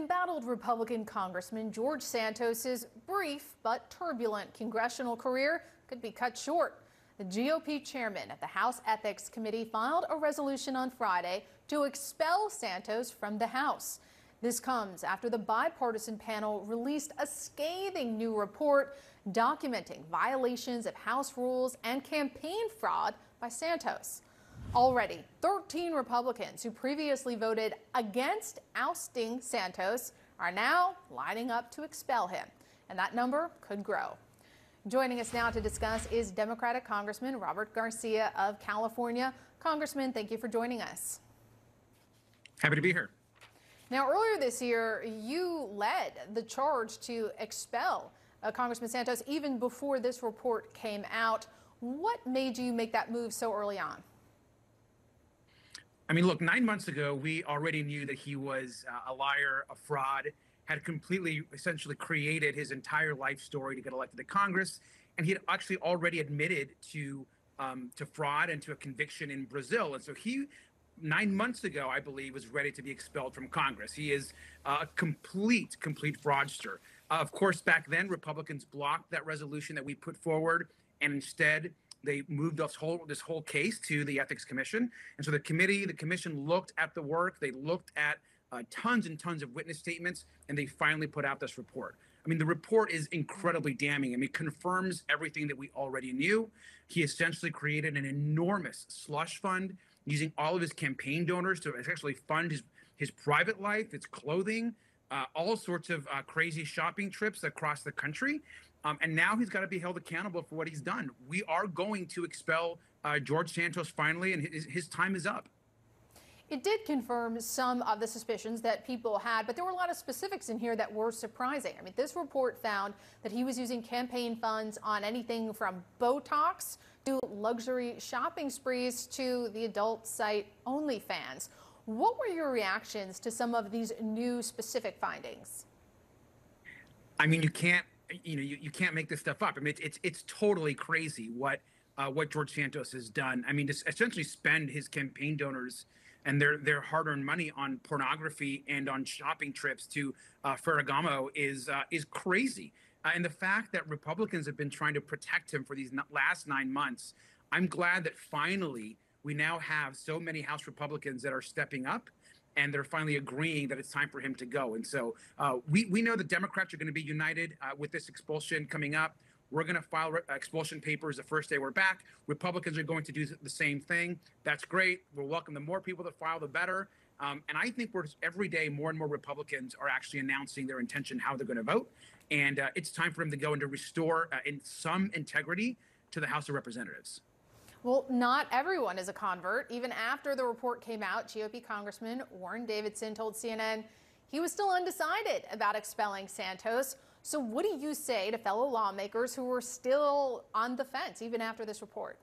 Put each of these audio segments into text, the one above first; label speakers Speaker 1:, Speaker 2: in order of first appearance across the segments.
Speaker 1: Embattled Republican Congressman George Santos's brief but turbulent congressional career could be cut short. The GOP chairman of the House Ethics Committee filed a resolution on Friday to expel Santos from the House. This comes after the bipartisan panel released a scathing new report documenting violations of House rules and campaign fraud by Santos. Already, 13 Republicans who previously voted against ousting Santos are now lining up to expel him, and that number could grow. Joining us now to discuss is Democratic Congressman Robert Garcia of California. Congressman, thank you for joining us.
Speaker 2: Happy to be here.
Speaker 1: Now, earlier this year, you led the charge to expel uh, Congressman Santos even before this report came out. What made you make that move so early on?
Speaker 2: I mean, look, nine months ago, we already knew that he was uh, a liar, a fraud, had completely, essentially created his entire life story to get elected to Congress. And he had actually already admitted to um, to fraud and to a conviction in Brazil. And so he, nine months ago, I believe, was ready to be expelled from Congress. He is uh, a complete, complete fraudster. Uh, of course, back then, Republicans blocked that resolution that we put forward and instead they moved this whole this whole case to the ethics commission. And so the committee the commission looked at the work. They looked at uh, tons and tons of witness statements and they finally put out this report. I mean the report is incredibly damning. I mean confirms everything that we already knew. He essentially created an enormous slush fund using all of his campaign donors to essentially fund his his private life his clothing uh, all sorts of uh, crazy shopping trips across the country um, and now he's got to be held accountable for what he's done. We are going to expel uh, George Santos finally, and his, his time is up.
Speaker 1: It did confirm some of the suspicions that people had, but there were a lot of specifics in here that were surprising. I mean, this report found that he was using campaign funds on anything from Botox to luxury shopping sprees to the adult site OnlyFans. What were your reactions to some of these new specific findings?
Speaker 2: I mean, you can't you know, you, you can't make this stuff up. I mean, it's it's, it's totally crazy what uh, what George Santos has done. I mean, to essentially spend his campaign donors and their their hard-earned money on pornography and on shopping trips to uh, Ferragamo is uh, is crazy. Uh, and the fact that Republicans have been trying to protect him for these last nine months, I'm glad that finally we now have so many House Republicans that are stepping up and they're finally agreeing that it's time for him to go. And so uh, we we know the Democrats are going to be united uh, with this expulsion coming up. We're going to file re- expulsion papers the first day we're back. Republicans are going to do the same thing. That's great. We'll welcome the more people that file, the better. Um, and I think we're every day more and more Republicans are actually announcing their intention how they're going to vote, and uh, it's time for them to go and to restore uh, in some integrity to the House of Representatives.
Speaker 1: Well, not everyone is a convert. Even after the report came out, GOP Congressman Warren Davidson told CNN he was still undecided about expelling Santos. So, what do you say to fellow lawmakers who were still on the fence even after this report?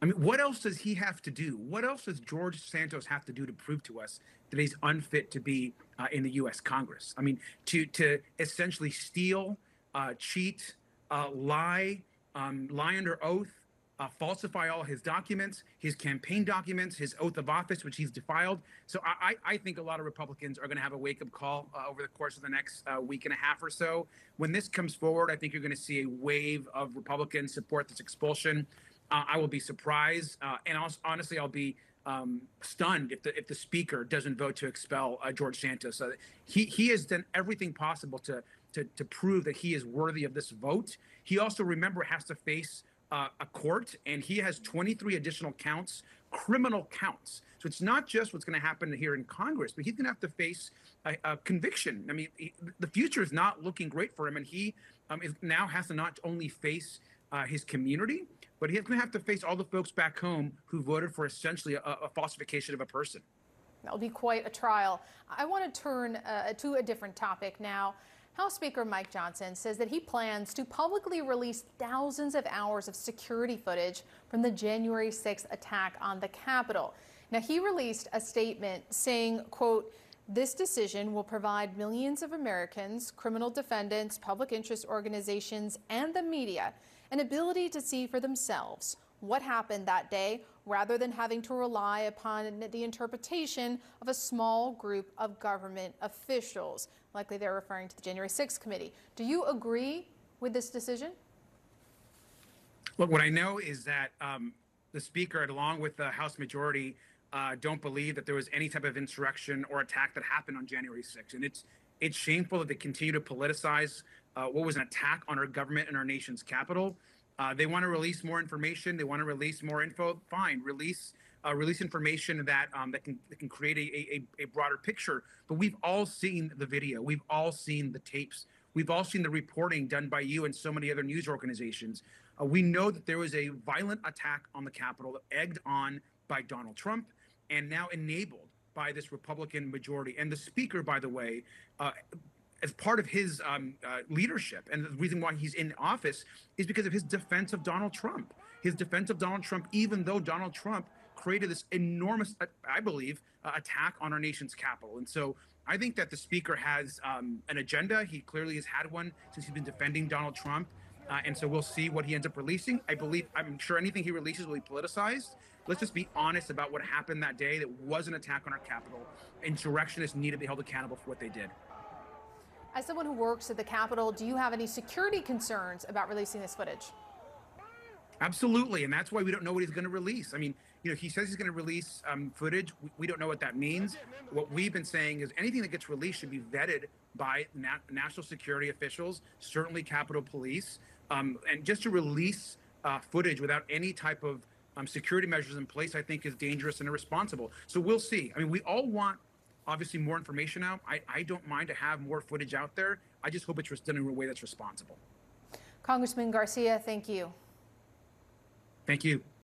Speaker 2: I mean, what else does he have to do? What else does George Santos have to do to prove to us that he's unfit to be uh, in the U.S. Congress? I mean, to to essentially steal, uh, cheat, uh, lie, um, lie under oath, uh, falsify all his documents, his campaign documents, his oath of office, which he's defiled. So I, I think a lot of Republicans are going to have a wake up call uh, over the course of the next uh, week and a half or so. When this comes forward, I think you're going to see a wave of Republicans support this expulsion. Uh, I will be surprised, uh, and also, honestly, I'll be um, stunned if the if the speaker doesn't vote to expel uh, George Santos. he he has done everything possible to to to prove that he is worthy of this vote. He also remember has to face uh, a court, and he has 23 additional counts, criminal counts. So it's not just what's going to happen here in Congress, but he's going to have to face a, a conviction. I mean, he, the future is not looking great for him, and he um, is, now has to not only face uh, his community, but he's going to have to face all the folks back home who voted for essentially a, a falsification of a person.
Speaker 1: That'll be quite a trial. I want to turn uh, to a different topic now. House Speaker Mike Johnson says that he plans to publicly release thousands of hours of security footage from the January 6th attack on the Capitol. Now, he released a statement saying, quote, this decision will provide millions of Americans, criminal defendants, public interest organizations, and the media an ability to see for themselves what happened that day rather than having to rely upon the interpretation of a small group of government officials. Likely they're referring to the January 6th committee. Do you agree with this decision?
Speaker 2: Look, what I know is that um, the speaker, along with the House majority, uh, don't believe that there was any type of insurrection or attack that happened on January 6th. And it's it's shameful that they continue to politicize uh, what was an attack on our government and our nation's capital. Uh, they want to release more information. They want to release more info. Fine, release uh, release information that um, that can that can create a, a, a broader picture. But we've all seen the video. We've all seen the tapes. We've all seen the reporting done by you and so many other news organizations. Uh, we know that there was a violent attack on the Capitol, egged on by Donald Trump, and now enabled by this Republican majority. And the Speaker, by the way, uh, as part of his um, uh, leadership and the reason why he's in office is because of his defense of Donald Trump. His defense of Donald Trump, even though Donald Trump created this enormous, uh, I believe, uh, attack on our nation's capital. And so I think that the speaker has um, an agenda. He clearly has had one since he's been defending Donald Trump. Uh, and so we'll see what he ends up releasing. I believe, I'm sure anything he releases will be politicized. Let's just be honest about what happened that day. That was an attack on our capital. Insurrectionists need to be held accountable for what they did.
Speaker 1: As someone who works at the Capitol, do you have any security concerns about releasing this footage?
Speaker 2: Absolutely, and that's why we don't know what he's going to release. I mean, you know, he says he's going to release um, footage. We, we, don't know what that means. What we've been saying is anything that gets released should be vetted by na- national security officials, certainly Capitol Police, um, and just to release uh, footage without any type of um, security measures in place, I think, is dangerous and irresponsible. So we'll see. I mean, we all want obviously more information out. I, I don't mind to have more footage out there. I just hope it's done in a way that's responsible.
Speaker 1: Congressman Garcia, thank you.
Speaker 2: Thank you.